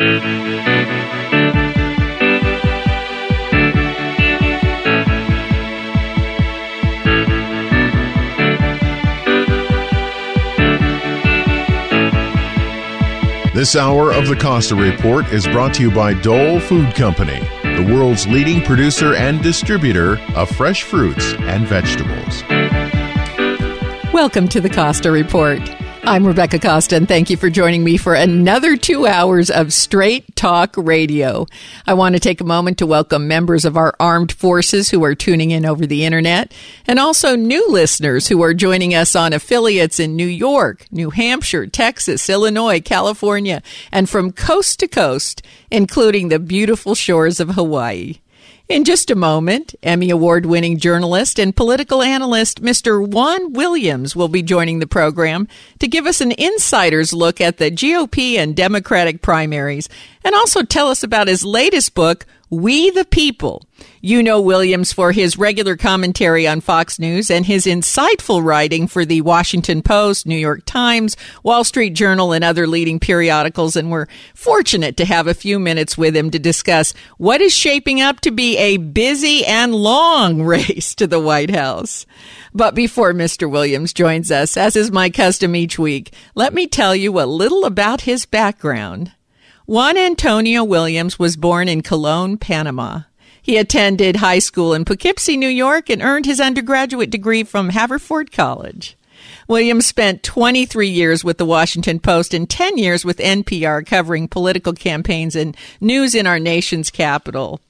This hour of the Costa Report is brought to you by Dole Food Company, the world's leading producer and distributor of fresh fruits and vegetables. Welcome to the Costa Report. I'm Rebecca Costa, and thank you for joining me for another two hours of straight talk radio. I want to take a moment to welcome members of our armed forces who are tuning in over the internet, and also new listeners who are joining us on affiliates in New York, New Hampshire, Texas, Illinois, California, and from coast to coast, including the beautiful shores of Hawaii. In just a moment, Emmy Award winning journalist and political analyst Mr. Juan Williams will be joining the program to give us an insider's look at the GOP and Democratic primaries and also tell us about his latest book, We the People. You know Williams for his regular commentary on Fox News and his insightful writing for the Washington Post, New York Times, Wall Street Journal, and other leading periodicals. And we're fortunate to have a few minutes with him to discuss what is shaping up to be a busy and long race to the White House. But before Mr. Williams joins us, as is my custom each week, let me tell you a little about his background. Juan Antonio Williams was born in Colon, Panama. He attended high school in Poughkeepsie, New York, and earned his undergraduate degree from Haverford College. Williams spent 23 years with the Washington Post and 10 years with NPR covering political campaigns and news in our nation's capital.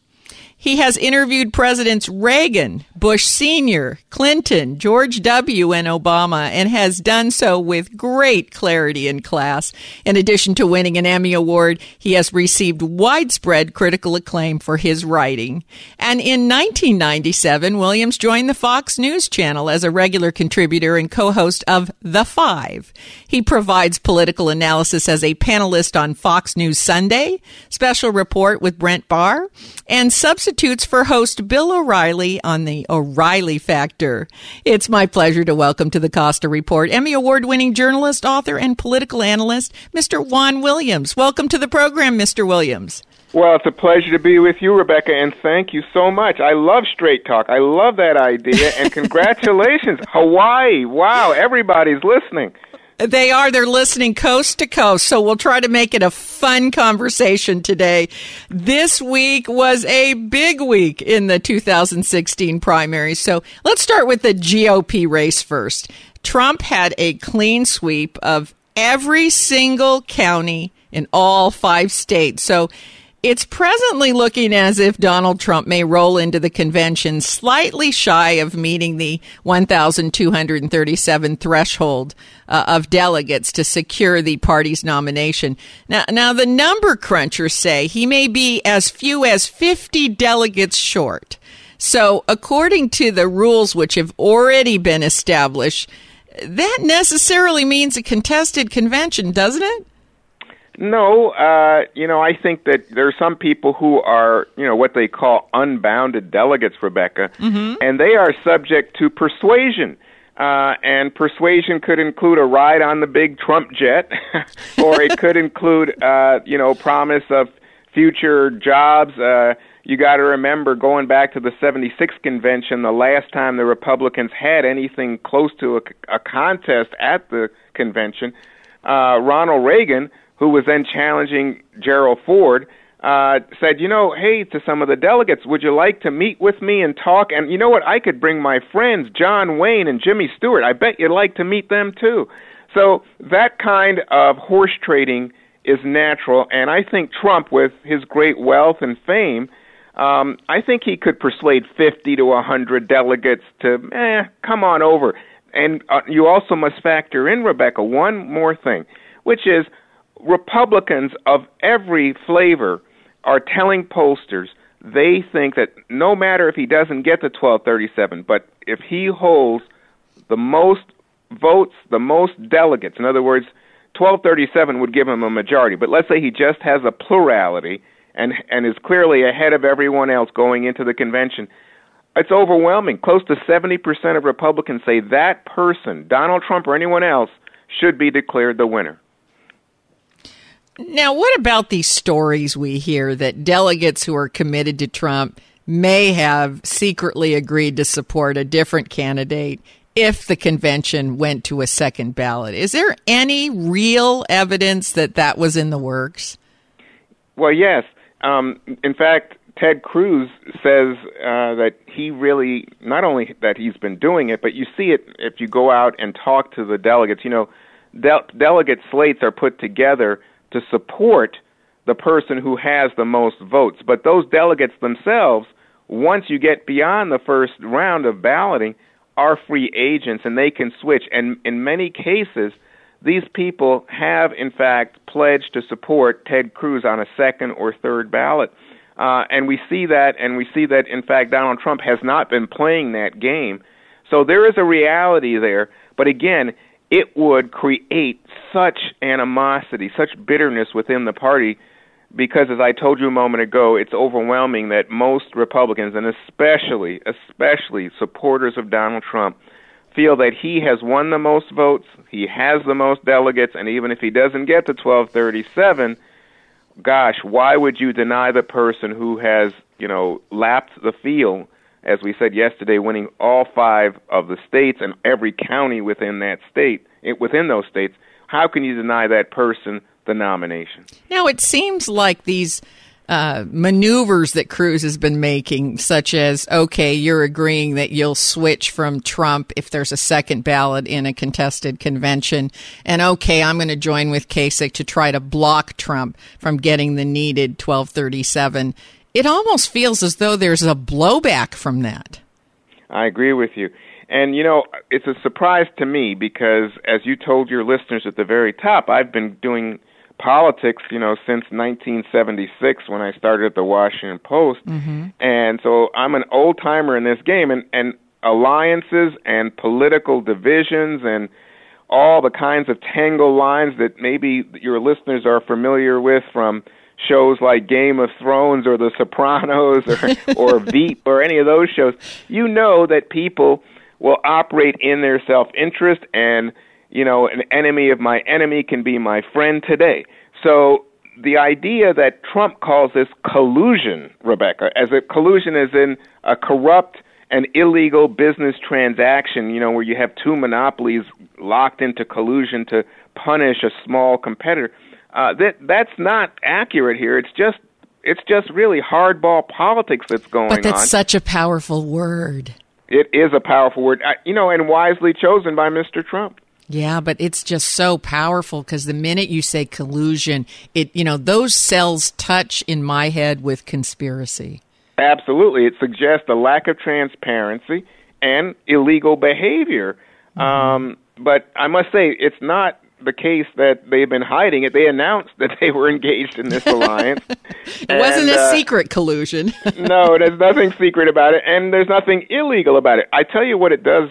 He has interviewed Presidents Reagan, Bush Sr., Clinton, George W., and Obama, and has done so with great clarity and class. In addition to winning an Emmy Award, he has received widespread critical acclaim for his writing. And in 1997, Williams joined the Fox News Channel as a regular contributor and co host of The Five. He provides political analysis as a panelist on Fox News Sunday, Special Report with Bret Baier, and substitutes for host Bill O'Reilly on the O'Reilly Factor. It's my pleasure to welcome to the Costa Report Emmy Award winning journalist, author, and political analyst, Mr. Juan Williams. Welcome to the program, Mr. Williams. Well, it's a pleasure to be with you, Rebecca, and thank you so much. I love straight talk. I love that idea, and congratulations, Hawaii! Wow, everybody's listening. They are. They're listening coast to coast. So we'll try to make it a fun conversation today. This week was a big week in the 2016 primary. So let's start with the GOP race first. Trump had a clean sweep of every single county in all five states. So it's presently looking as if Donald Trump may roll into the convention slightly shy of meeting the 1,237 threshold uh, of delegates to secure the party's nomination. Now, now the number crunchers say he may be as few as 50 delegates short. So, according to the rules which have already been established, that necessarily means a contested convention, doesn't it? No, uh, you know, I think that there are some people who are, you know, what they call unbounded delegates, Rebecca, mm-hmm. and they are subject to persuasion. Uh, and persuasion could include a ride on the big Trump jet, or it could include, uh, you know, promise of future jobs. Uh, you got to remember, going back to the '76 convention, the last time the Republicans had anything close to a, a contest at the convention, uh, Ronald Reagan who was then challenging Gerald Ford, uh, said, you know, hey, to some of the delegates, would you like to meet with me and talk? And you know what? I could bring my friends, John Wayne and Jimmy Stewart. I bet you'd like to meet them too. So that kind of horse trading is natural, and I think Trump, with his great wealth and fame, um, I think he could persuade 50 to 100 delegates to, eh, come on over. And uh, you also must factor in, Rebecca, one more thing, which is Republicans of every flavor are telling pollsters they think that no matter if he doesn't get the 1237, but if he holds the most votes, the most delegates, in other words, 1237 would give him a majority, but let's say he just has a plurality and and is clearly ahead of everyone else going into the convention. It's overwhelming. Close to 70% of Republicans say that person, Donald Trump or anyone else, should be declared the winner. Now, what about these stories we hear that delegates who are committed to Trump may have secretly agreed to support a different candidate if the convention went to a second ballot? Is there any real evidence that that was in the works? Well, yes. Um, in fact, Ted Cruz says uh, that he really, not only that he's been doing it, but you see it if you go out and talk to the delegates. You know, de- delegate slates are put together to support the person who has the most votes. But those delegates themselves, once you get beyond the first round of balloting, are free agents and they can switch. And in many cases, these people have, in fact, pledged to support Ted Cruz on a second or third ballot. Uh, and we see that, and we see that, in fact, Donald Trump has not been playing that game. So there is a reality there. But again, it would create such animosity, such bitterness within the party because as I told you a moment ago, it's overwhelming that most Republicans and especially especially supporters of Donald Trump feel that he has won the most votes, he has the most delegates, and even if he doesn't get to 1237, gosh, why would you deny the person who has, you know, lapped the field as we said yesterday, winning all five of the states and every county within that state, within those states, how can you deny that person the nomination? Now, it seems like these uh, maneuvers that Cruz has been making, such as, okay, you're agreeing that you'll switch from Trump if there's a second ballot in a contested convention, and okay, I'm going to join with Kasich to try to block Trump from getting the needed 1237 it almost feels as though there's a blowback from that. I agree with you. And, you know, it's a surprise to me because, as you told your listeners at the very top, I've been doing politics, you know, since 1976 when I started at the Washington Post. Mm-hmm. And so I'm an old timer in this game. And, and alliances and political divisions and all the kinds of tangle lines that maybe your listeners are familiar with from shows like Game of Thrones or The Sopranos or or Veep or any of those shows, you know that people will operate in their self-interest and you know an enemy of my enemy can be my friend today. So the idea that Trump calls this collusion, Rebecca, as a collusion is in a corrupt and illegal business transaction, you know, where you have two monopolies locked into collusion to punish a small competitor uh, that that's not accurate here. It's just it's just really hardball politics that's going on. But that's on. such a powerful word. It is a powerful word, uh, you know, and wisely chosen by Mr. Trump. Yeah, but it's just so powerful because the minute you say collusion, it you know those cells touch in my head with conspiracy. Absolutely, it suggests a lack of transparency and illegal behavior. Mm-hmm. Um, but I must say, it's not the case that they've been hiding it. They announced that they were engaged in this alliance. it and, wasn't a uh, secret collusion. no, there's nothing secret about it, and there's nothing illegal about it. I tell you what it does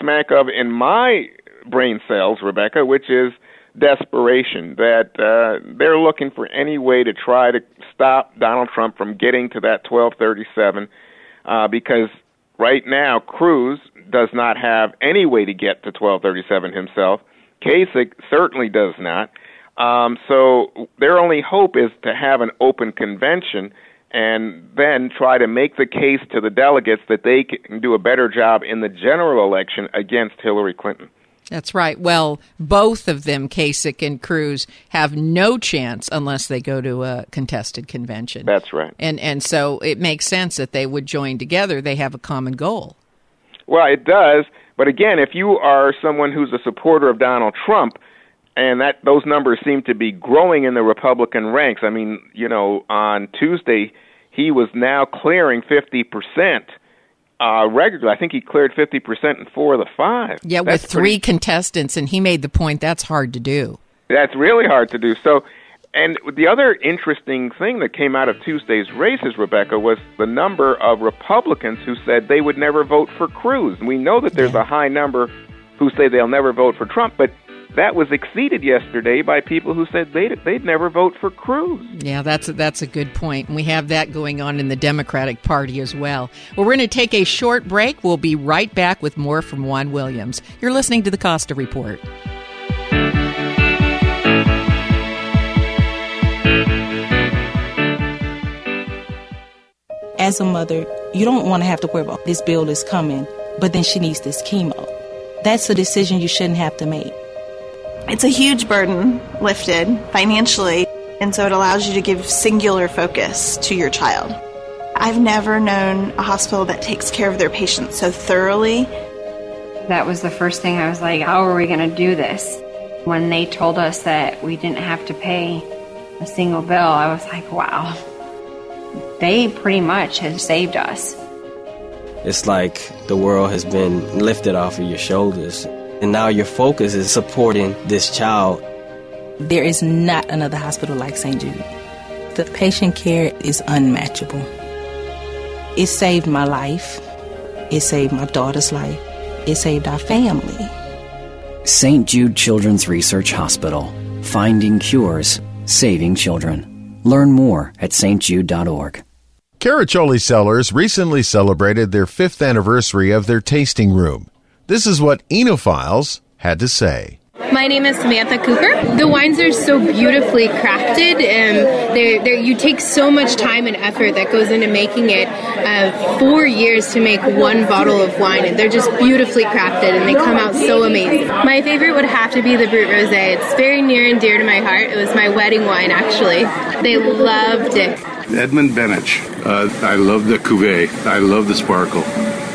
smack of in my brain cells, Rebecca, which is desperation. That uh, they're looking for any way to try to stop Donald Trump from getting to that 1237, uh, because right now Cruz does not have any way to get to 1237 himself Kasich certainly does not. Um, so their only hope is to have an open convention and then try to make the case to the delegates that they can do a better job in the general election against Hillary Clinton. That's right. Well, both of them, Kasich and Cruz, have no chance unless they go to a contested convention. That's right. And and so it makes sense that they would join together. They have a common goal. Well, it does. But again, if you are someone who's a supporter of Donald Trump, and that those numbers seem to be growing in the Republican ranks. I mean, you know, on Tuesday he was now clearing fifty percent uh, regularly. I think he cleared fifty percent in four of the five. Yeah, that's with three pretty... contestants, and he made the point that's hard to do. That's really hard to do. So, and the other interesting thing that came out of Tuesday's races, Rebecca, was the number of Republicans who said they would never vote for Cruz. We know that there's a high number who say they'll never vote for Trump, but that was exceeded yesterday by people who said they'd, they'd never vote for Cruz. Yeah, that's a, that's a good point. And we have that going on in the Democratic Party as well. well we're going to take a short break. We'll be right back with more from Juan Williams. You're listening to the Costa Report. As a mother, you don't want to have to worry about this bill is coming, but then she needs this chemo. That's a decision you shouldn't have to make. It's a huge burden lifted financially, and so it allows you to give singular focus to your child. I've never known a hospital that takes care of their patients so thoroughly. That was the first thing I was like, how are we going to do this? When they told us that we didn't have to pay a single bill, I was like, wow, they pretty much have saved us. It's like the world has been lifted off of your shoulders. And now your focus is supporting this child. There is not another hospital like St. Jude. The patient care is unmatchable. It saved my life. It saved my daughter's life. It saved our family. St. Jude Children's Research Hospital. Finding cures, saving children. Learn more at stjude.org. Caraccioli Cellars recently celebrated their fifth anniversary of their tasting room. This is what Oenophiles had to say. My name is Samantha Cooper. The wines are so beautifully crafted, and they're, they're, you take so much time and effort that goes into making it. Uh, four years to make one bottle of wine, and they're just beautifully crafted, and they come out so amazing. My favorite would have to be the Brut Rosé. It's very near and dear to my heart. It was my wedding wine, actually. They loved it. Edmund Benich. Uh, I love the cuvee. I love the sparkle.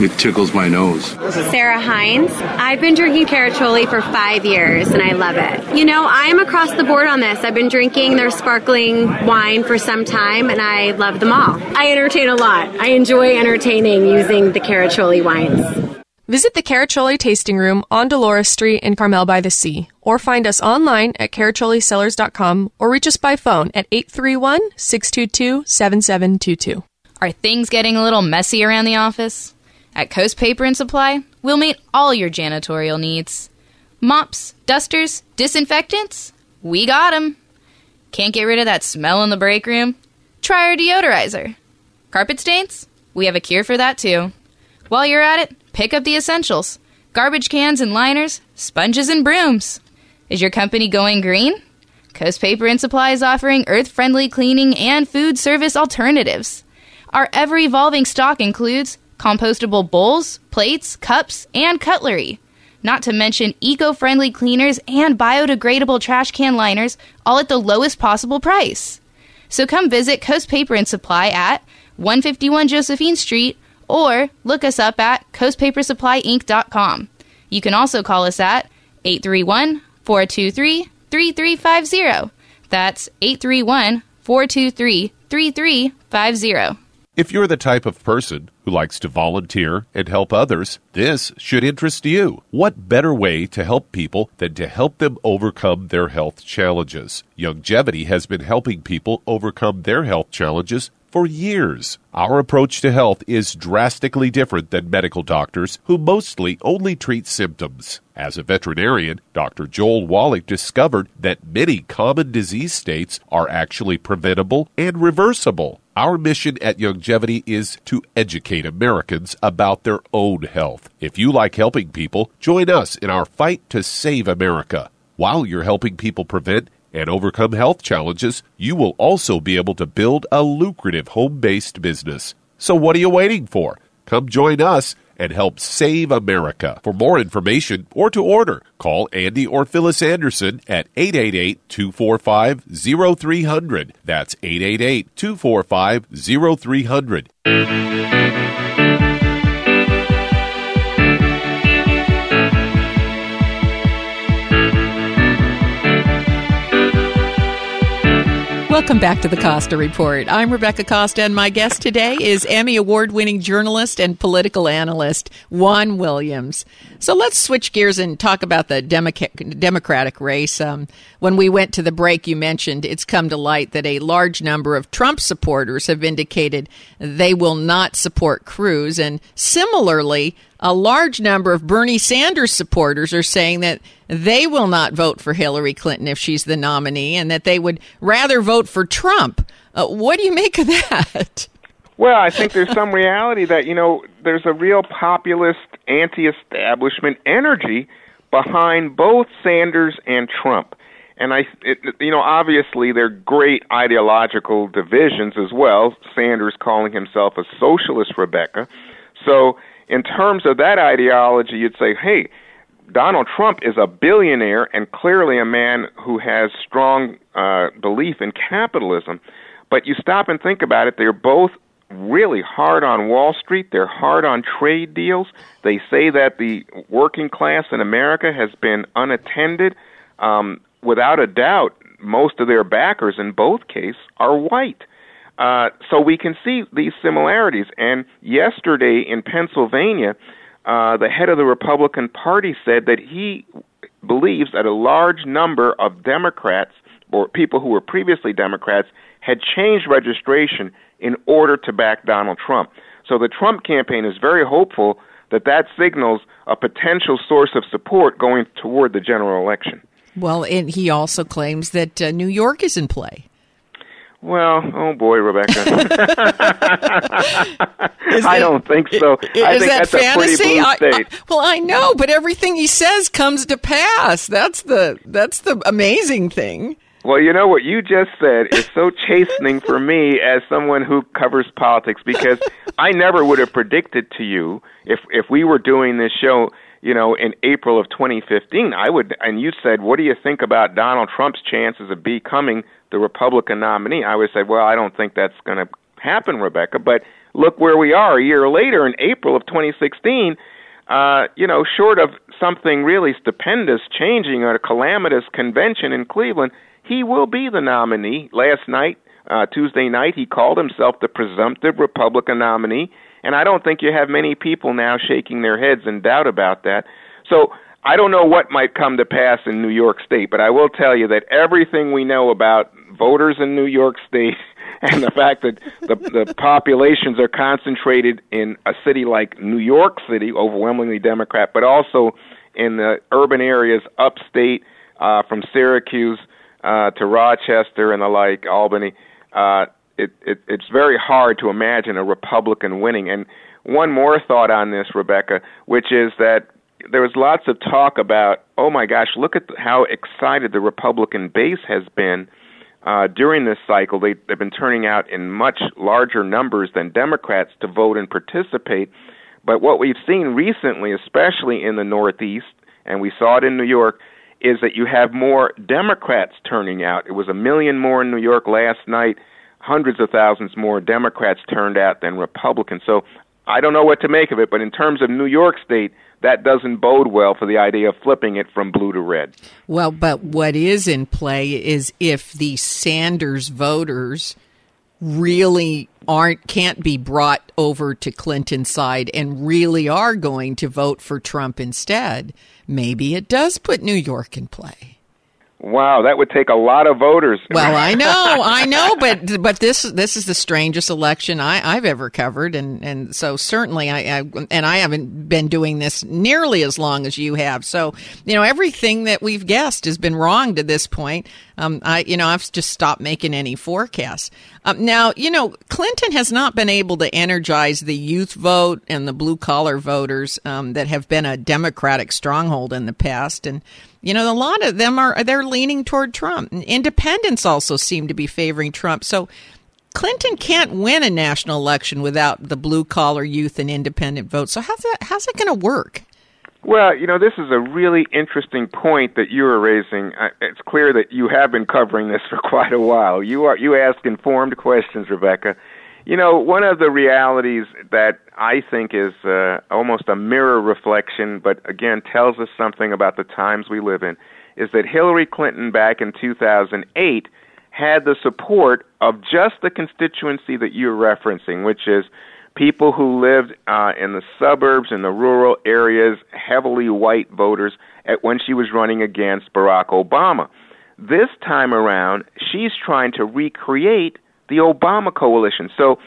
It tickles my nose. Sarah Hines. I've been drinking Caraccioli for five years and I love it. You know, I'm across the board on this. I've been drinking their sparkling wine for some time and I love them all. I entertain a lot. I enjoy entertaining using the Caraccioli wines. Visit the Caraccioli Tasting Room on Dolores Street in Carmel by the Sea, or find us online at caracciolicellars.com or reach us by phone at 831 622 7722. Are things getting a little messy around the office? At Coast Paper and Supply, we'll meet all your janitorial needs. Mops, dusters, disinfectants? We got 'em. Can't get rid of that smell in the break room? Try our deodorizer. Carpet stains? We have a cure for that too. While you're at it, pick up the essentials garbage cans and liners, sponges and brooms. Is your company going green? Coast Paper and Supply is offering earth friendly cleaning and food service alternatives. Our ever evolving stock includes compostable bowls, plates, cups, and cutlery. Not to mention eco friendly cleaners and biodegradable trash can liners, all at the lowest possible price. So come visit Coast Paper and Supply at 151 Josephine Street or look us up at coastpapersupplyinc.com. You can also call us at 831 423 3350. That's 831 423 3350. If you're the type of person who likes to volunteer and help others, this should interest you. What better way to help people than to help them overcome their health challenges? Youngevity has been helping people overcome their health challenges for years. Our approach to health is drastically different than medical doctors who mostly only treat symptoms. As a veterinarian, Dr. Joel Wallach discovered that many common disease states are actually preventable and reversible. Our mission at Youngevity is to educate Americans about their own health. If you like helping people, join us in our fight to save America. While you're helping people prevent and overcome health challenges, you will also be able to build a lucrative home based business. So, what are you waiting for? Come join us and help save America. For more information or to order, call Andy or Phyllis Anderson at 888 245 0300. That's 888 245 0300. Welcome back to the Costa Report. I'm Rebecca Costa, and my guest today is Emmy Award winning journalist and political analyst Juan Williams. So let's switch gears and talk about the Democratic race. Um, when we went to the break, you mentioned it's come to light that a large number of Trump supporters have indicated they will not support Cruz. And similarly, a large number of Bernie Sanders supporters are saying that they will not vote for Hillary Clinton if she's the nominee and that they would rather vote for Trump. Uh, what do you make of that? Well, I think there's some reality that, you know, there's a real populist, anti establishment energy behind both Sanders and Trump. And I, it, you know, obviously they're great ideological divisions as well. Sanders calling himself a socialist, Rebecca. So in terms of that ideology, you'd say, hey, Donald Trump is a billionaire and clearly a man who has strong uh, belief in capitalism. But you stop and think about it, they're both really hard on Wall Street. They're hard on trade deals. They say that the working class in America has been unattended. Um, without a doubt, most of their backers in both cases are white. Uh, so we can see these similarities. And yesterday in Pennsylvania, uh, the head of the Republican Party said that he believes that a large number of Democrats or people who were previously Democrats had changed registration in order to back Donald Trump. So the Trump campaign is very hopeful that that signals a potential source of support going toward the general election. Well, and he also claims that uh, New York is in play. Well, oh boy, Rebecca. I don't think so. Is, I think that that's fantasy? a pretty blue I- I- well, I know, but everything he says comes to pass. That's the that's the amazing thing. Well, you know what you just said is so chastening for me as someone who covers politics because I never would have predicted to you if if we were doing this show, you know, in April of 2015, I would and you said, "What do you think about Donald Trump's chances of becoming the Republican nominee?" I would say, "Well, I don't think that's going to happen, Rebecca." But look where we are a year later in April of 2016. Uh, you know, short of something really stupendous changing at a calamitous convention in Cleveland, he will be the nominee. Last night, uh, Tuesday night, he called himself the presumptive Republican nominee, and I don't think you have many people now shaking their heads in doubt about that. So I don't know what might come to pass in New York State, but I will tell you that everything we know about voters in New York State and the fact that the the populations are concentrated in a city like New York City, overwhelmingly Democrat, but also in the urban areas upstate, uh, from Syracuse uh, to Rochester and the like, Albany. Uh, it, it it's very hard to imagine a Republican winning. And one more thought on this, Rebecca, which is that there was lots of talk about, oh my gosh, look at how excited the Republican base has been uh, during this cycle. They, they've been turning out in much larger numbers than Democrats to vote and participate. But what we've seen recently, especially in the Northeast, and we saw it in New York, is that you have more Democrats turning out. It was a million more in New York last night. Hundreds of thousands more Democrats turned out than Republicans. So I don't know what to make of it, but in terms of New York State, that doesn't bode well for the idea of flipping it from blue to red. Well, but what is in play is if the Sanders voters really aren't can't be brought over to Clinton's side and really are going to vote for Trump instead, maybe it does put New York in play. Wow, that would take a lot of voters. Well, I know, I know, but but this this is the strangest election I, I've ever covered, and, and so certainly I, I and I haven't been doing this nearly as long as you have. So you know everything that we've guessed has been wrong to this point. Um, I you know I've just stopped making any forecasts. Um, now you know Clinton has not been able to energize the youth vote and the blue collar voters um, that have been a Democratic stronghold in the past, and you know, a lot of them are they're leaning toward Trump. Independents also seem to be favoring Trump. So Clinton can't win a national election without the blue collar youth and independent vote. So how's that how's that going to work? Well, you know, this is a really interesting point that you are raising. It's clear that you have been covering this for quite a while. You are you ask informed questions, Rebecca. You know, one of the realities that I think is uh, almost a mirror reflection, but again tells us something about the times we live in, is that Hillary Clinton back in 2008 had the support of just the constituency that you're referencing, which is people who lived uh, in the suburbs, in the rural areas, heavily white voters, at, when she was running against Barack Obama. This time around, she's trying to recreate the Obama coalition. So,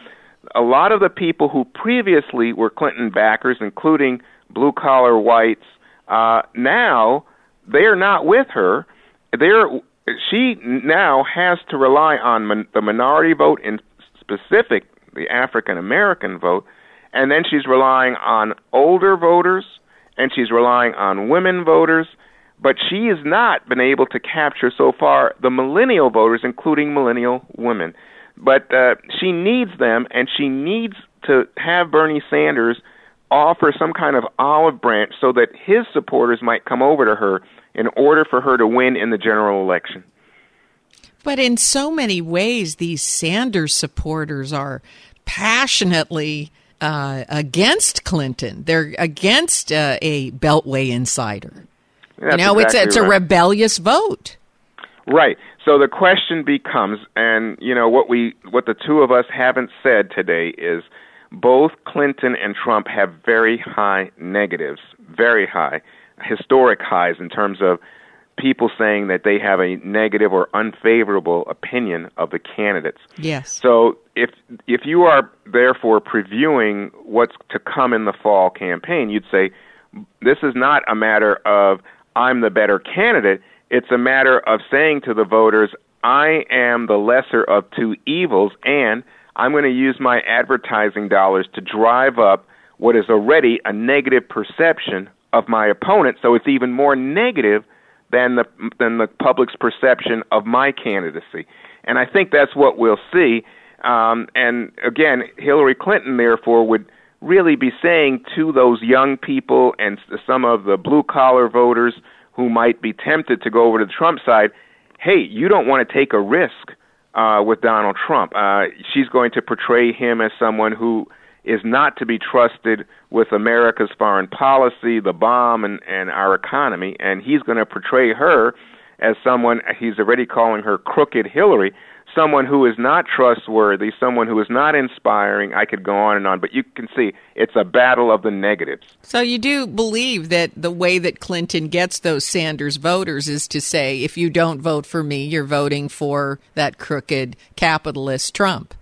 a lot of the people who previously were Clinton backers, including blue collar whites, uh, now they're not with her. They're she now has to rely on min- the minority vote in specific the African American vote, and then she's relying on older voters and she's relying on women voters, but she has not been able to capture so far the millennial voters, including millennial women. But uh, she needs them, and she needs to have Bernie Sanders offer some kind of olive branch so that his supporters might come over to her in order for her to win in the general election. But in so many ways, these Sanders supporters are passionately uh, against Clinton. They're against uh, a Beltway insider. That's you know, exactly it's it's right. a rebellious vote. Right. So the question becomes, and you know what we what the two of us haven't said today is both Clinton and Trump have very high negatives, very high, historic highs in terms of people saying that they have a negative or unfavorable opinion of the candidates. Yes. So if if you are therefore previewing what's to come in the fall campaign, you'd say this is not a matter of I'm the better candidate. It's a matter of saying to the voters, I am the lesser of two evils, and I'm going to use my advertising dollars to drive up what is already a negative perception of my opponent, so it's even more negative than the than the public's perception of my candidacy. And I think that's what we'll see. Um, and again, Hillary Clinton, therefore, would really be saying to those young people and some of the blue collar voters who might be tempted to go over to the Trump side, hey, you don't want to take a risk uh, with Donald Trump. Uh, she's going to portray him as someone who is not to be trusted with America's foreign policy, the bomb, and, and our economy. And he's going to portray her as someone, he's already calling her Crooked Hillary, someone who is not trustworthy, someone who is not inspiring. I could go on and on, but you can see it's a battle of the negatives. So you do believe that the way that Clinton gets those Sanders voters is to say, if you don't vote for me, you're voting for that crooked capitalist Trump.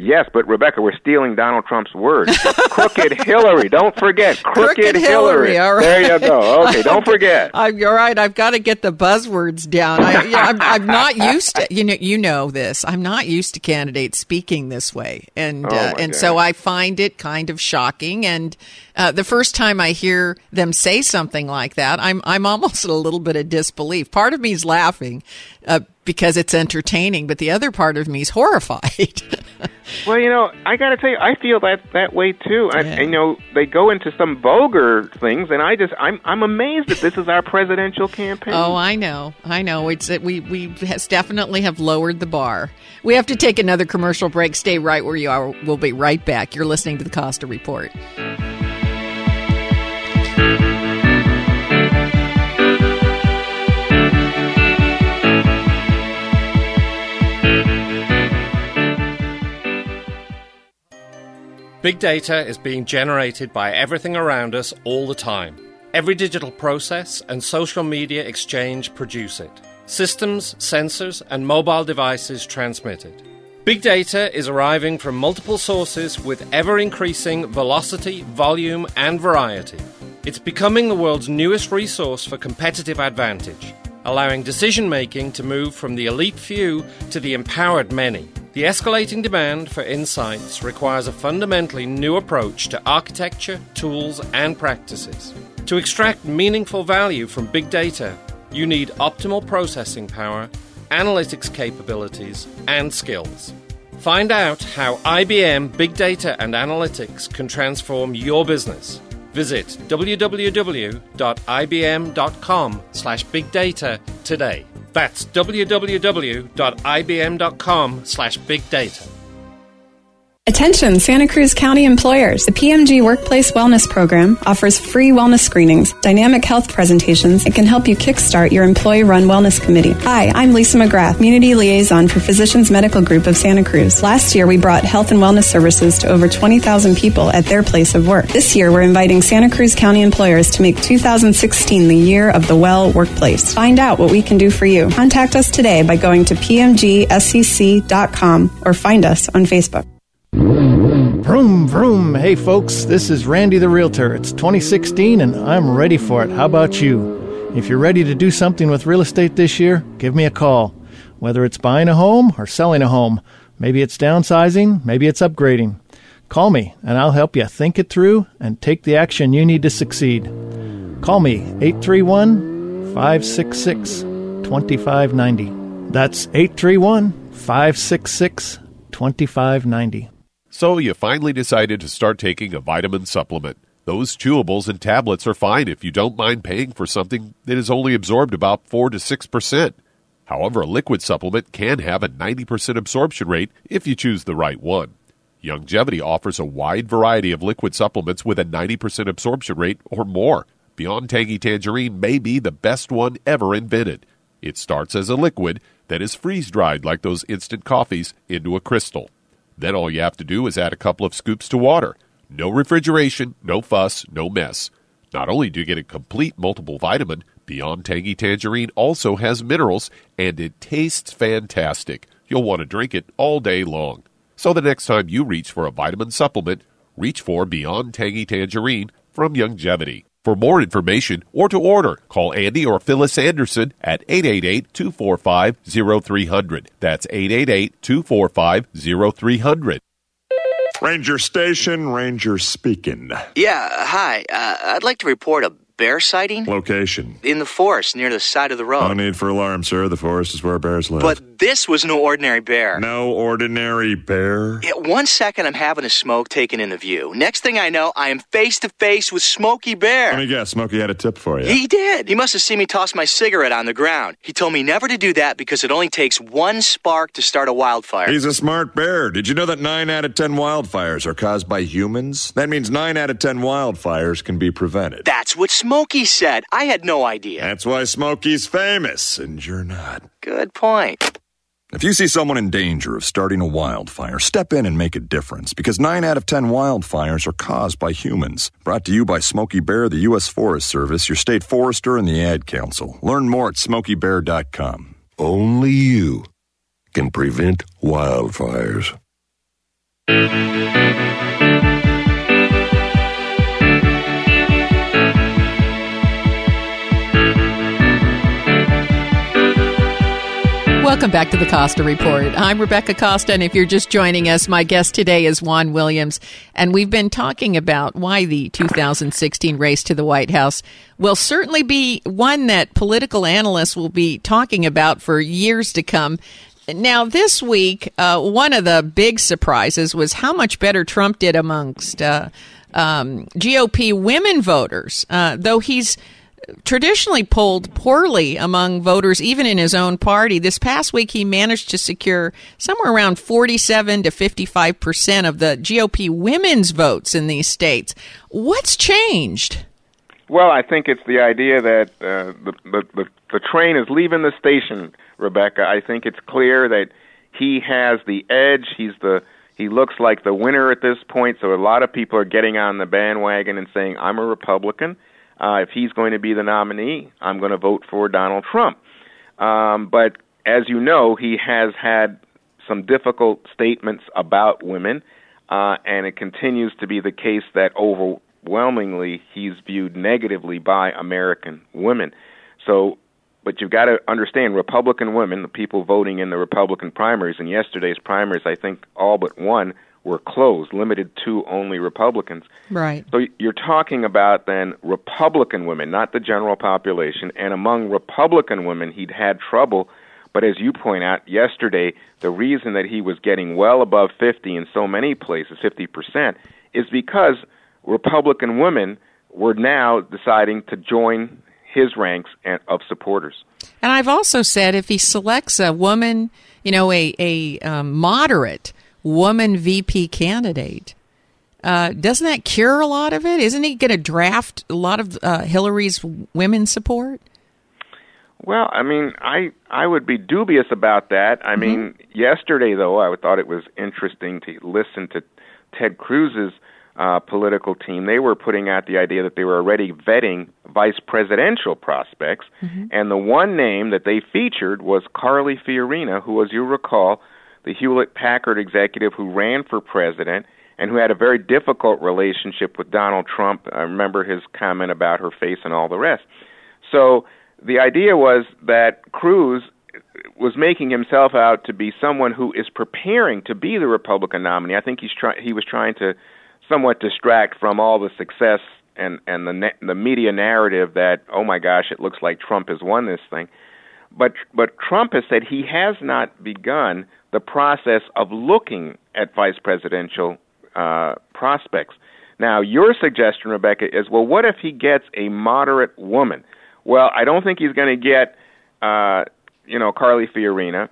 Yes, but Rebecca, we're stealing Donald Trump's words. Crooked Hillary. Don't forget. Crooked, Crooked Hillary, all right. There you go. Okay, don't forget. I'm, you're right. I've got to get the buzzwords down. I, yeah, I'm, I'm not used to you know you know this. I'm not used to candidates speaking this way, and Oh, uh, and so I find it kind of shocking. And uh, the first time I hear them say something like that, I'm I'm almost in a little bit of disbelief. Part of me is laughing uh, because it's entertaining, but the other part of me is horrified. Well, you know, I got to tell you, I feel that that way too. And, and, you know, they go into some vulgar things, and I just, I'm, I'm amazed that this is our presidential campaign. Oh, I know, I know. It's that we we has definitely have lowered the bar. We have to take another commercial break. Stay right where you are. We'll be right back. You're listening to the Costa Report. Big data is being generated by everything around us all the time. Every digital process and social media exchange produce it. Systems, sensors, and mobile devices transmit it. Big data is arriving from multiple sources with ever increasing velocity, volume, and variety. It's becoming the world's newest resource for competitive advantage, allowing decision making to move from the elite few to the empowered many. The escalating demand for insights requires a fundamentally new approach to architecture, tools, and practices. To extract meaningful value from big data, you need optimal processing power, analytics capabilities, and skills. Find out how IBM Big Data and Analytics can transform your business. Visit www.ibm.com slash bigdata today. That's www.ibm.com/bigdata. Attention, Santa Cruz County employers. The PMG Workplace Wellness Program offers free wellness screenings, dynamic health presentations, and can help you kickstart your employee run wellness committee. Hi, I'm Lisa McGrath, Community Liaison for Physicians Medical Group of Santa Cruz. Last year, we brought health and wellness services to over 20,000 people at their place of work. This year, we're inviting Santa Cruz County employers to make 2016 the year of the well workplace. Find out what we can do for you. Contact us today by going to pmgscc.com or find us on Facebook. Vroom, vroom. Hey, folks, this is Randy the Realtor. It's 2016 and I'm ready for it. How about you? If you're ready to do something with real estate this year, give me a call. Whether it's buying a home or selling a home, maybe it's downsizing, maybe it's upgrading. Call me and I'll help you think it through and take the action you need to succeed. Call me 831 566 2590. That's 831 566 2590. So you finally decided to start taking a vitamin supplement. Those chewables and tablets are fine if you don't mind paying for something that is only absorbed about 4 to 6%. However, a liquid supplement can have a 90% absorption rate if you choose the right one. Youngevity offers a wide variety of liquid supplements with a 90% absorption rate or more. Beyond Tangy Tangerine may be the best one ever invented. It starts as a liquid that is freeze dried like those instant coffees into a crystal. Then all you have to do is add a couple of scoops to water. No refrigeration, no fuss, no mess. Not only do you get a complete multiple vitamin, Beyond Tangy Tangerine also has minerals and it tastes fantastic. You'll want to drink it all day long. So the next time you reach for a vitamin supplement, reach for Beyond Tangy Tangerine from Youngevity. For more information or to order, call Andy or Phyllis Anderson at 888-245-0300. That's 888-245-0300. Ranger Station, Ranger speaking. Yeah, hi. Uh, I'd like to report a bear sighting Location. in the forest near the side of the road. No need for alarm, sir. The forest is where bears live. But this was no ordinary bear. no ordinary bear. Yeah, one second I'm having a smoke taking in the view. Next thing I know, I am face to face with Smokey Bear. Let me guess, Smokey had a tip for you. He did. He must have seen me toss my cigarette on the ground. He told me never to do that because it only takes one spark to start a wildfire. He's a smart bear. Did you know that 9 out of 10 wildfires are caused by humans? That means 9 out of 10 wildfires can be prevented. That's what Smokey said. I had no idea. That's why Smokey's famous, and you're not. Good point. If you see someone in danger of starting a wildfire, step in and make a difference because 9 out of 10 wildfires are caused by humans. Brought to you by Smokey Bear, the U.S. Forest Service, your state forester, and the Ad Council. Learn more at smokeybear.com. Only you can prevent wildfires. Welcome back to the Costa Report. I'm Rebecca Costa, and if you're just joining us, my guest today is Juan Williams, and we've been talking about why the 2016 race to the White House will certainly be one that political analysts will be talking about for years to come. Now, this week, uh, one of the big surprises was how much better Trump did amongst uh, um, GOP women voters, uh, though he's traditionally polled poorly among voters, even in his own party. This past week, he managed to secure somewhere around 47 to 55 percent of the GOP women's votes in these states. What's changed? Well, I think it's the idea that uh, the, the the the train is leaving the station, Rebecca. I think it's clear that he has the edge. He's the he looks like the winner at this point. So a lot of people are getting on the bandwagon and saying, "I'm a Republican." Uh, if he's going to be the nominee, I'm going to vote for Donald Trump. Um, but as you know, he has had some difficult statements about women, uh, and it continues to be the case that overwhelmingly he's viewed negatively by American women. So, but you've got to understand Republican women, the people voting in the Republican primaries, in yesterday's primaries, I think all but one were closed, limited to only Republicans. Right. So you're talking about then Republican women, not the general population. And among Republican women, he'd had trouble. But as you point out yesterday, the reason that he was getting well above 50 in so many places, 50%, is because Republican women were now deciding to join his ranks of supporters. And I've also said if he selects a woman, you know, a, a um, moderate woman VP candidate. Uh, doesn't that cure a lot of it? Isn't he going to draft a lot of uh, Hillary's women support? Well, I mean, I I would be dubious about that. I mm-hmm. mean, yesterday though, I thought it was interesting to listen to Ted Cruz's uh, political team. They were putting out the idea that they were already vetting vice presidential prospects, mm-hmm. and the one name that they featured was Carly Fiorina, who, as you recall, the Hewlett Packard executive who ran for president and who had a very difficult relationship with Donald Trump. I remember his comment about her face and all the rest. So the idea was that Cruz was making himself out to be someone who is preparing to be the Republican nominee. I think he's try- he was trying to somewhat distract from all the success and and the ne- the media narrative that oh my gosh, it looks like Trump has won this thing. But but Trump has said he has not begun the process of looking at vice presidential uh, prospects. Now, your suggestion, Rebecca, is well, what if he gets a moderate woman? Well, I don't think he's going to get, uh, you know, Carly Fiorina.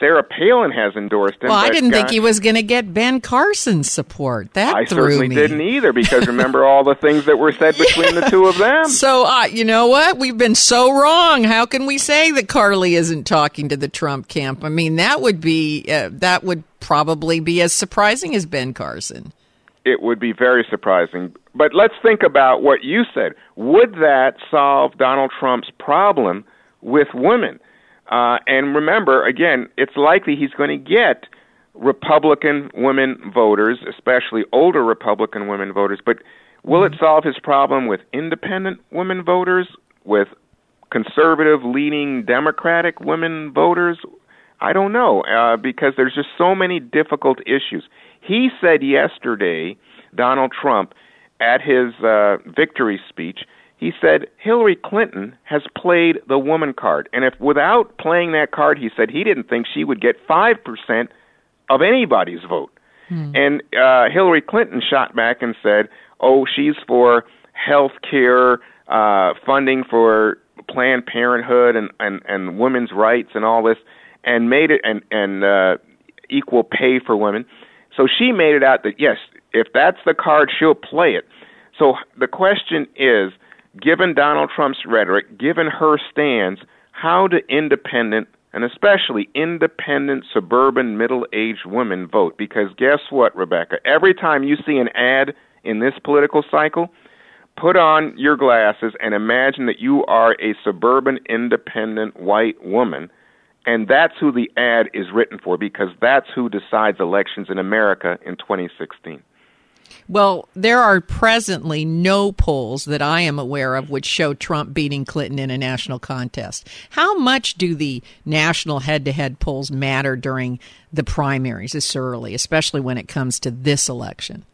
Sarah Palin has endorsed him. Well, I didn't think he was going to get Ben Carson's support. That I threw certainly me. didn't either because remember all the things that were said between the two of them. So, uh, you know what? We've been so wrong. How can we say that Carly isn't talking to the Trump camp? I mean, that would be uh, that would probably be as surprising as Ben Carson. It would be very surprising. But let's think about what you said. Would that solve Donald Trump's problem with women? Uh, and remember, again, it's likely he's going to get Republican women voters, especially older Republican women voters. But will it solve his problem with independent women voters, with conservative leaning Democratic women voters? I don't know, uh, because there's just so many difficult issues. He said yesterday, Donald Trump, at his uh, victory speech, he said Hillary Clinton has played the woman card. And if without playing that card, he said he didn't think she would get 5% of anybody's vote. Hmm. And uh, Hillary Clinton shot back and said, oh, she's for health care, uh, funding for Planned Parenthood and, and, and women's rights and all this, and made it, and, and uh, equal pay for women. So she made it out that, yes, if that's the card, she'll play it. So the question is, given Donald Trump's rhetoric, given her stance, how do independent and especially independent suburban middle aged women vote? Because guess what, Rebecca? Every time you see an ad in this political cycle, put on your glasses and imagine that you are a suburban independent white woman. And that's who the ad is written for because that's who decides elections in America in 2016. Well, there are presently no polls that I am aware of which show Trump beating Clinton in a national contest. How much do the national head to head polls matter during the primaries this early, especially when it comes to this election?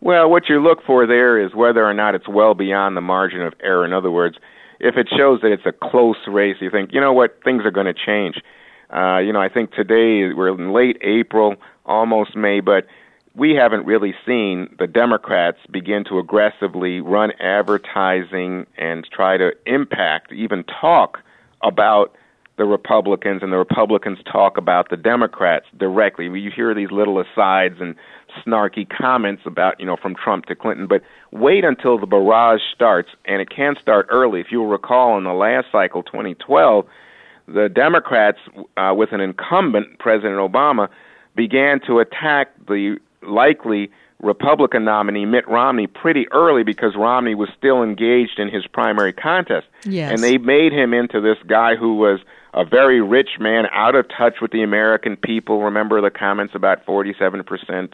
Well, what you look for there is whether or not it's well beyond the margin of error. In other words, if it shows that it's a close race, you think, you know what, things are going to change. Uh, you know, I think today we're in late April, almost May, but we haven't really seen the Democrats begin to aggressively run advertising and try to impact, even talk about the Republicans, and the Republicans talk about the Democrats directly. You hear these little asides and snarky comments about, you know, from Trump to Clinton, but wait until the barrage starts, and it can start early. If you'll recall, in the last cycle, 2012, the Democrats, uh, with an incumbent, President Obama, began to attack the likely Republican nominee Mitt Romney pretty early because Romney was still engaged in his primary contest. Yes. And they made him into this guy who was a very rich man, out of touch with the American people. Remember the comments about 47%,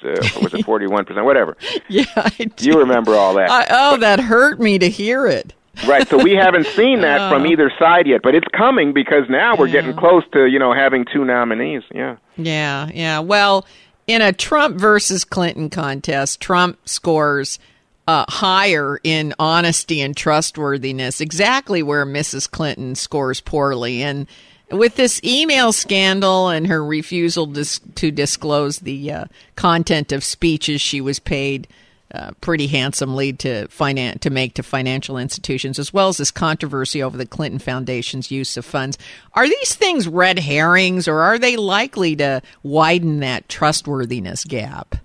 uh, was it 41%, whatever. Yeah, I do. You remember all that. I, oh, that hurt me to hear it. right, so we haven't seen that from Oh. either side yet, but it's coming because now we're getting close to, you know, having two nominees. Yeah. Yeah, yeah. Well, in a Trump versus Clinton contest, Trump scores uh, higher in honesty and trustworthiness, exactly where Mrs. Clinton scores poorly. And with this email scandal and her refusal dis- to disclose the uh, content of speeches she was paid uh, pretty handsomely to finan- to make to financial institutions, as well as this controversy over the Clinton Foundation's use of funds. Are these things red herrings, or are they likely to widen that trustworthiness gap?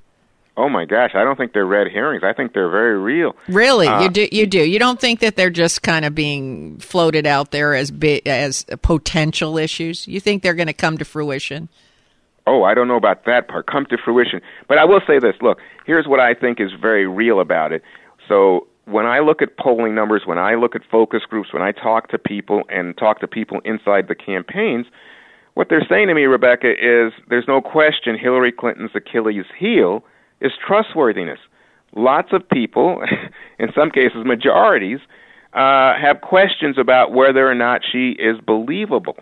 Oh my gosh, I don't think they're red herrings. I think they're very real. Really, Uh, you do you do you don't think that they're just kind of being floated out there as bi- as potential issues? You think they're going to come to fruition? Oh, I don't know about that part. Come to fruition. But I will say this look, here's what I think is very real about it. So, when I look at polling numbers, when I look at focus groups, when I talk to people and talk to people inside the campaigns, what they're saying to me, Rebecca, is there's no question Hillary Clinton's Achilles heel is trustworthiness. Lots of people, in some cases majorities, uh, have questions about whether or not she is believable.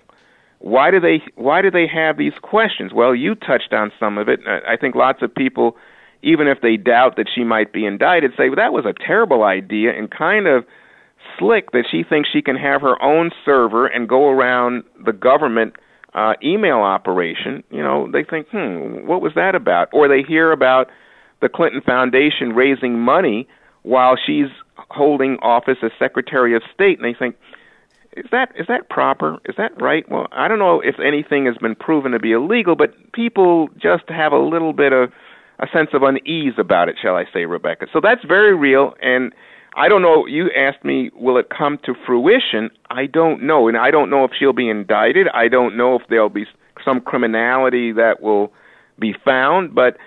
Why do they why do they have these questions? Well, you touched on some of it. I think lots of people even if they doubt that she might be indicted say well, that was a terrible idea and kind of slick that she thinks she can have her own server and go around the government uh, email operation. You know, they think, hmm, what was that about? Or they hear about the Clinton Foundation raising money while she's holding office as Secretary of State, and they think, is that is that proper? Is that right? Well, I don't know if anything has been proven to be illegal, but people just have a little bit of a sense of unease about it, shall I say, Rebecca? So that's very real, and I don't know. You asked me, will it come to fruition? I don't know, and I don't know if she'll be indicted. I don't know if there'll be some criminality that will be found, but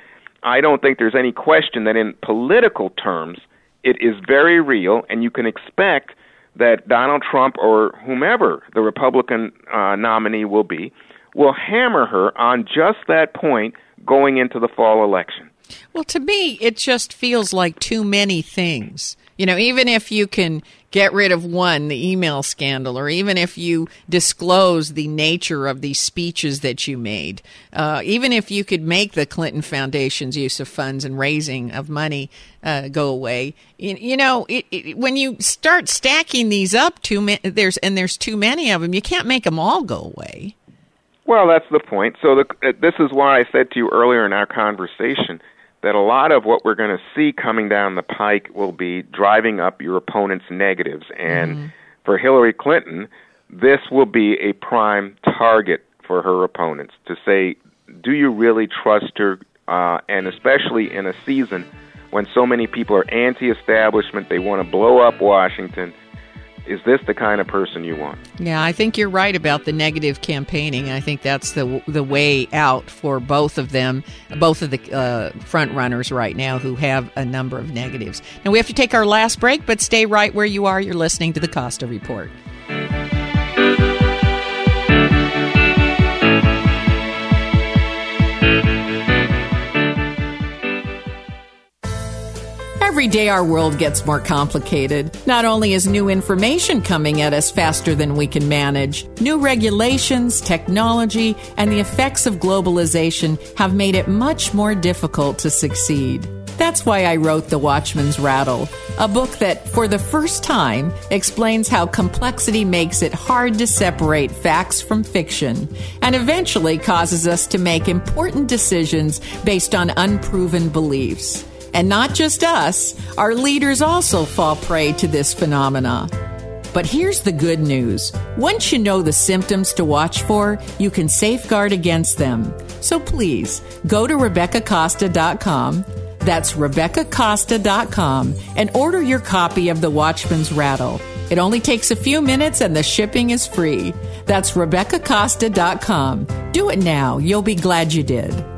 I don't think there's any question that in political terms, it is very real, and you can expect that Donald Trump or whomever the Republican uh, nominee will be will hammer her on just that point going into the fall election. Well, to me, it just feels like too many things. You know, even if you can get rid of one, the email scandal, or even if you disclose the nature of these speeches that you made, uh, even if you could make the Clinton Foundation's use of funds and raising of money uh, go away, you, you know, it, it, when you start stacking these up, too ma- there's and there's too many of them, you can't make them all go away. Well, that's the point. So the, uh, this is why I said to you earlier in our conversation that a lot of what we're going to see coming down the pike will be driving up your opponent's negatives. And mm-hmm. for Hillary Clinton, this will be a prime target for her opponents to say, do you really trust her? Uh, and especially in a season when so many people are anti establishment, they want to blow up Washington is this the kind of person you want? Yeah, I think you're right about the negative campaigning. I think that's the the way out for both of them, both of the uh, front runners right now who have a number of negatives. Now we have to take our last break, but stay right where you are. You're listening to the Costa Report. Every day our world gets more complicated. Not only is new information coming at us faster than we can manage, new regulations, technology, and the effects of globalization have made it much more difficult to succeed. That's why I wrote The Watchman's Rattle, a book that, for the first time, explains how complexity makes it hard to separate facts from fiction and eventually causes us to make important decisions based on unproven beliefs. And not just us, our leaders also fall prey to this phenomena. But here's the good news. Once you know the symptoms to watch for, you can safeguard against them. So please, go to RebeccaCosta.com. That's RebeccaCosta.com and order your copy of The Watchman's Rattle. It only takes a few minutes and the shipping is free. That's RebeccaCosta.com. Do it now. You'll be glad you did.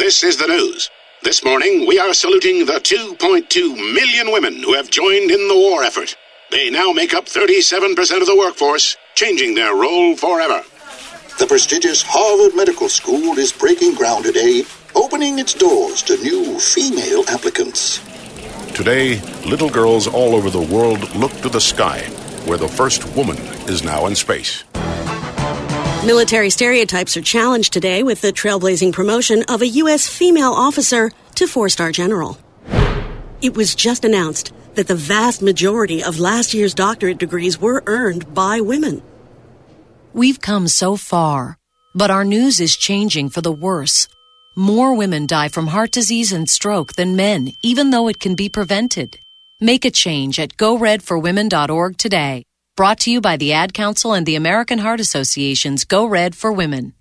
This is the news. This morning, we are saluting the 2.2 million women who have joined in the war effort. They now make up 37% of the workforce, changing their role forever. The prestigious Harvard Medical School is breaking ground today, opening its doors to new female applicants. Today, little girls all over the world look to the sky, where the first woman is now in space. Military stereotypes are challenged today with the trailblazing promotion of a U.S. female officer to four star general. It was just announced that the vast majority of last year's doctorate degrees were earned by women. We've come so far, but our news is changing for the worse. More women die from heart disease and stroke than men, even though it can be prevented. Make a change at goredforwomen.org today. Brought to you by the Ad Council and the American Heart Association's Go Red for Women.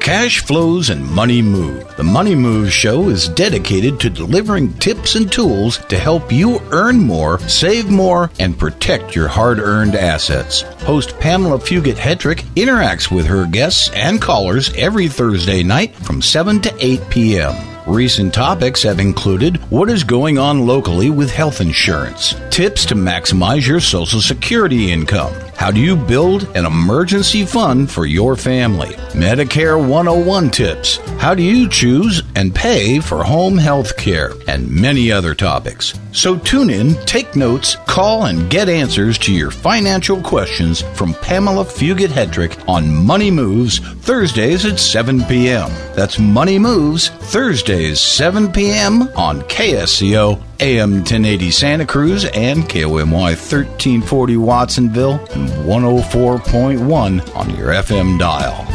Cash flows and money move. The Money Moves show is dedicated to delivering tips and tools to help you earn more, save more, and protect your hard earned assets. Host Pamela Fugit Hetrick interacts with her guests and callers every Thursday night from 7 to 8 p.m. Recent topics have included what is going on locally with health insurance, tips to maximize your Social Security income, how do you build an emergency fund for your family, Medicare 101 tips, how do you choose and pay for home health care, and many other topics. So tune in, take notes, call, and get answers to your financial questions from Pamela Fugit Hedrick on Money Moves Thursdays at 7 p.m. That's Money Moves Thursdays 7 p.m. on KSCO AM 1080 Santa Cruz and KOMY 1340 Watsonville and 104.1 on your FM dial.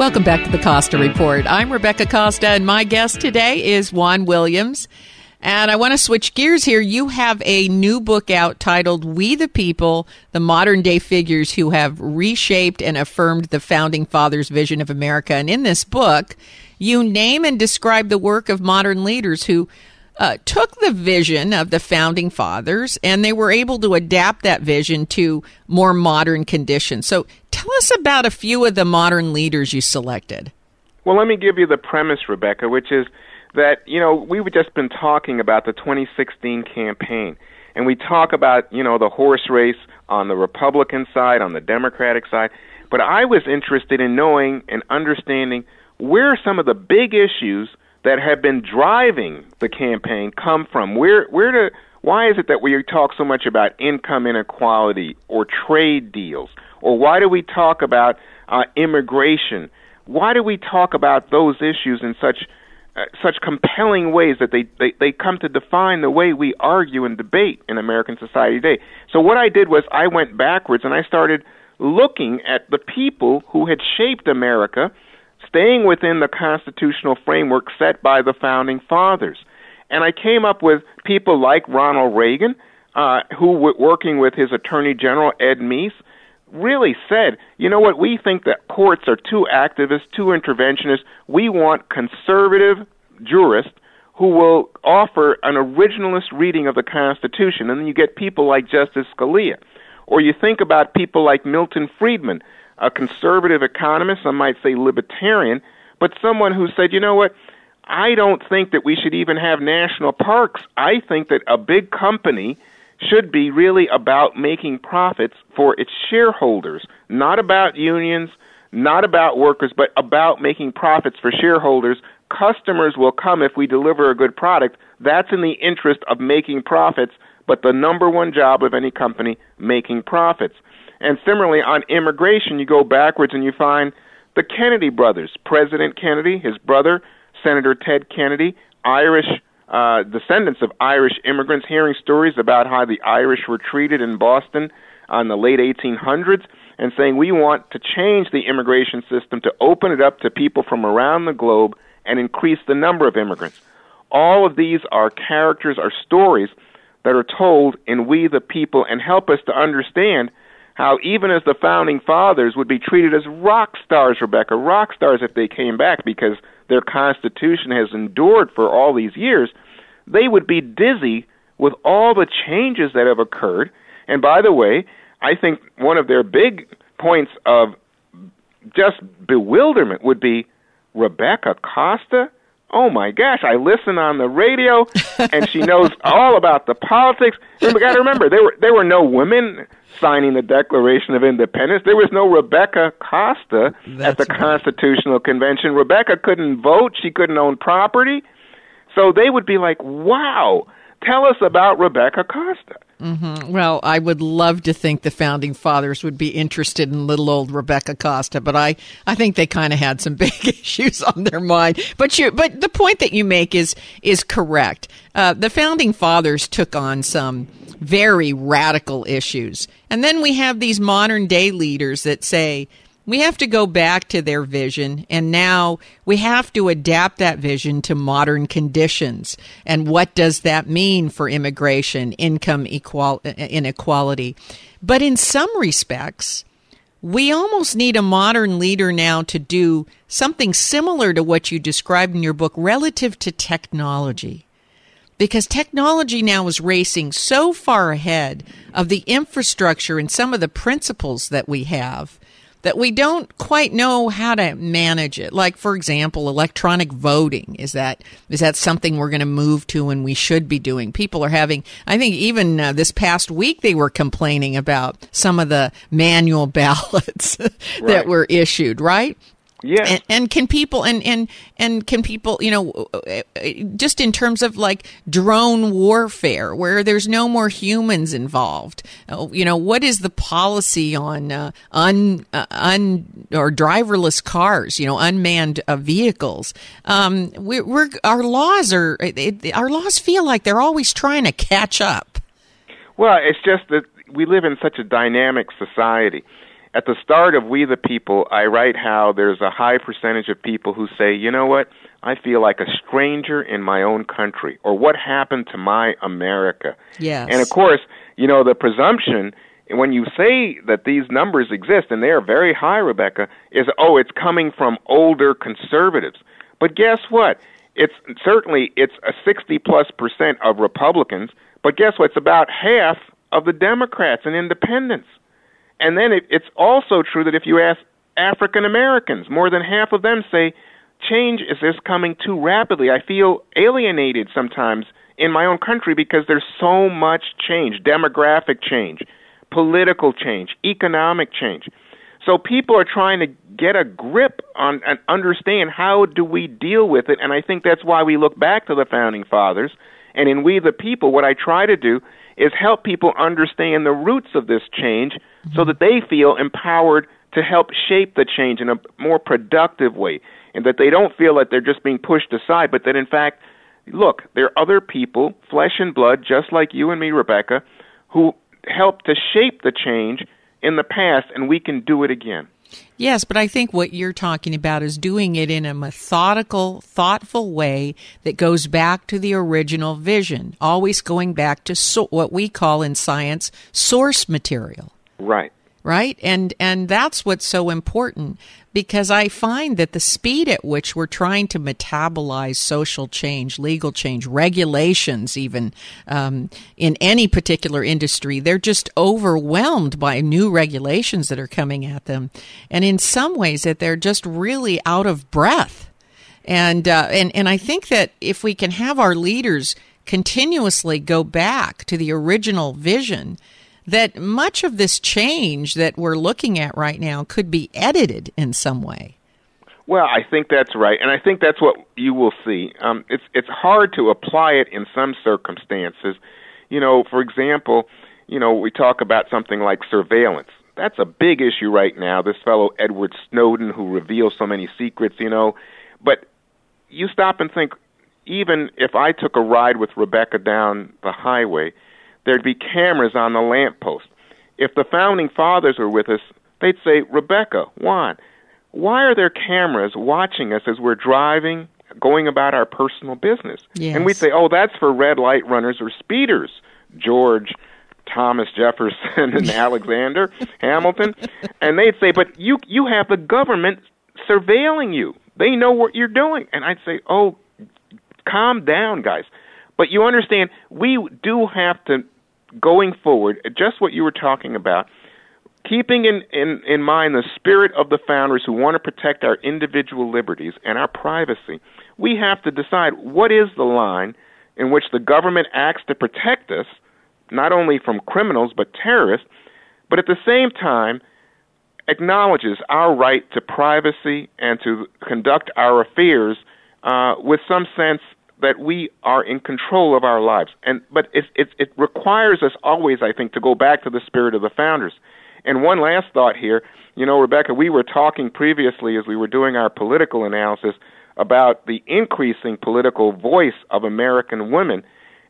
Welcome back to the Costa Report. I'm Rebecca Costa, and my guest today is Juan Williams. And I want to switch gears here. You have a new book out titled We the People The Modern Day Figures Who Have Reshaped and Affirmed the Founding Fathers' Vision of America. And in this book, you name and describe the work of modern leaders who uh, took the vision of the founding fathers and they were able to adapt that vision to more modern conditions. So tell us about a few of the modern leaders you selected. Well, let me give you the premise, Rebecca, which is that, you know, we've just been talking about the 2016 campaign. And we talk about, you know, the horse race on the Republican side, on the Democratic side. But I was interested in knowing and understanding where some of the big issues that have been driving the campaign come from? Where where do why is it that we talk so much about income inequality or trade deals? Or why do we talk about uh, immigration? Why do we talk about those issues in such such compelling ways that they, they, they come to define the way we argue and debate in American society today? So what I did was I went backwards and I started looking at the people who had shaped America staying within the constitutional framework set by the founding fathers. And I came up with people like Ronald Reagan, uh, who, working with his Attorney General Ed Meese, really said, you know what, we think that courts are too activist, too interventionist. We want conservative jurists who will offer an originalist reading of the Constitution. And then you get people like Justice Scalia. Or you think about people like Milton Friedman, a conservative economist, some might say libertarian, but someone who said, you know what, I don't think that we should even have national parks. I think that a big company should be really about making profits for its shareholders, not about unions, not about workers, but about making profits for shareholders. Customers will come if we deliver a good product. That's in the interest of making profits, but the number one job of any company, making profits. And similarly, on immigration, you go backwards and you find the Kennedy brothers, President Kennedy, his brother, Senator Ted Kennedy, Irish uh, descendants of Irish immigrants, hearing stories about how the Irish were treated in Boston on the late 1800s, and saying we want to change the immigration system to open it up to people from around the globe and increase the number of immigrants. All of these are characters, are stories that are told in We the People and help us to understand how even as the founding fathers would be treated as rock stars, Rebecca, rock stars if they came back because their constitution has endured for all these years, they would be dizzy with all the changes that have occurred. And by the way, I think one of their big points of just bewilderment would be Rebecca Costa. Oh my gosh, I listen on the radio and she knows all about the politics. You got to remember, there were there were no women signing the Declaration of Independence. There was no Rebecca Costa That's at the right. Constitutional Convention. Rebecca couldn't vote, she couldn't own property. So they would be like, "Wow, tell us about Rebecca Costa." hmm Well, I would love to think the founding fathers would be interested in little old Rebecca Costa, but I, I think they kind of had some big issues on their mind. But you, but the point that you make is is correct. Uh, the founding fathers took on some very radical issues, and then we have these modern day leaders that say. We have to go back to their vision, and now we have to adapt that vision to modern conditions. And what does that mean for immigration, income equal- uh, inequality? But in some respects, we almost need a modern leader now to do something similar to what you described in your book relative to technology. Because technology now is racing so far ahead of the infrastructure and some of the principles that we have that we don't quite know how to manage it. Like, for example, electronic voting. Is that, is that something we're going to move to and we should be doing? People are having, I think even uh, this past week they were complaining about some of the manual ballots that Right. were issued, right? Yeah. And, and can people and and and can people, you know, just in terms of like drone warfare, where there's no more humans involved, you know, what is the policy on uh, un uh, un or driverless cars, you know, unmanned uh, vehicles? Um, we, we're our laws are it, our laws feel like they're always trying to catch up. Well, it's just that we live in such a dynamic society. At the start of We the People, I write how there's a high percentage of people who say, you know what, I feel like a stranger in my own country, or what happened to my America? Yes. And of course, you know, the presumption when you say that these numbers exist, and they are very high, Rebecca, is, oh, it's coming from older conservatives. But guess what? It's certainly it's a 60 plus percent of Republicans, but guess what? It's about half of the Democrats and independents. And then it, it's also true that if you ask African Americans, more than half of them say change is just coming too rapidly. I feel alienated sometimes in my own country because there's so much change, demographic change, political change, economic change. So people are trying to get a grip on and understand how do we deal with it and I think that's why we look back to the founding fathers and in We the People what I try to do is help people understand the roots of this change so that they feel empowered to help shape the change in a more productive way and that they don't feel that they're just being pushed aside but that in fact look there are other people flesh and blood just like you and me Rebecca who helped to shape the change in the past and we can do it again Yes, but I think what you're talking about is doing it in a methodical, thoughtful way that goes back to the original vision, always going back to so- what we call in science source material. right right? And and that's what's so important because i find that the speed at which we're trying to metabolize social change legal change regulations even um, in any particular industry they're just overwhelmed by new regulations that are coming at them. And in some ways that they're just really out of breath. And uh, and and I think that if we can have our leaders continuously go back to the original vision, that much of this change that we're looking at right now could be edited in some way. Well, I think that's right, and I think that's what you will see. Um, it's it's hard to apply it in some circumstances. You know, for example, you know we talk about something like surveillance. That's a big issue right now. This fellow Edward Snowden, who reveals so many secrets, you know, but you stop and think, even if I took a ride with Rebecca down the highway, there'd be cameras on the lamppost. If the founding fathers were with us, they'd say, Rebecca, Juan, why are there cameras watching us as we're driving, going about our personal business? Yes. And we'd say, oh, that's for red light runners or speeders, George, Thomas Jefferson, and Alexander Hamilton. And they'd say, but you you have the government surveilling you. They know what you're doing. And I'd say, oh, calm down, guys. But you understand, we do have to, going forward, just what you were talking about, keeping in, in, in mind the spirit of the founders who want to protect our individual liberties and our privacy, we have to decide what is the line in which the government acts to protect us, not only from criminals but terrorists, but at the same time acknowledges our right to privacy and to conduct our affairs uh, with some sense that we are in control of our lives. And but it, it it requires us always, I think, to go back to the spirit of the founders. And one last thought here, you know, Rebecca, we were talking previously as we were doing our political analysis about the increasing political voice of American women.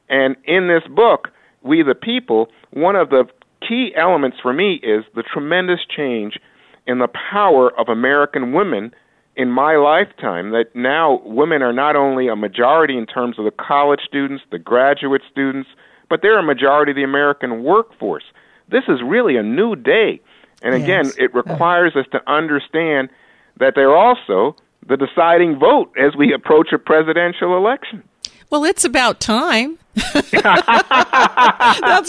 And in this book, We the People, one of the key elements for me is the tremendous change in the power of American women in my lifetime that now women are not only a majority in terms of the college students, the graduate students, but they're a majority of the American workforce. This is really a new day. And again, Yes. it requires us to understand that they're also the deciding vote as we approach a presidential election. Well, it's about time. That's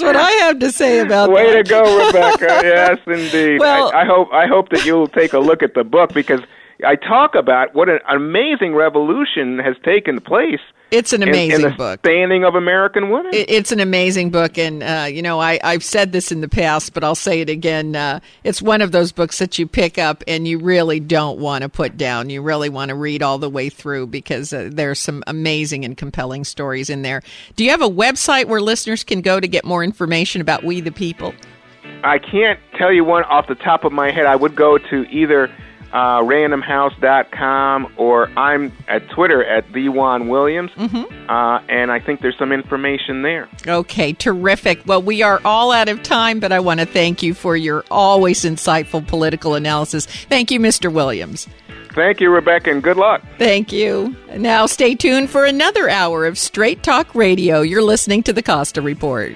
what I have to say about Way that. to go, Rebecca. yes, indeed. Well- I, I hope I hope that you'll take a look at the book because I talk about what an amazing revolution has taken place. It's an in- in amazing the book. Standing of American women. It- It's an amazing book, and uh, you know I, I've said this in the past, but I'll say it again. Uh, it's one of those books that you pick up and you really don't want to put down. You really want to read all the way through because uh, there's some amazing and compelling stories in there. Do you have a website where listeners can go to get more information about We the People? I can't tell you one off the top of my head. I would go to either uh, randomhouse.com or I'm at Twitter at the Juan Williams, Mm-hmm. uh, and I think there's some information there. Okay, terrific. Well, we are all out of time, but I want to thank you for your always insightful political analysis. Thank you, Mr. Williams. Thank you, Rebecca, and good luck. Thank you. Now, stay tuned for another hour of Straight Talk Radio. You're listening to the Costa Report.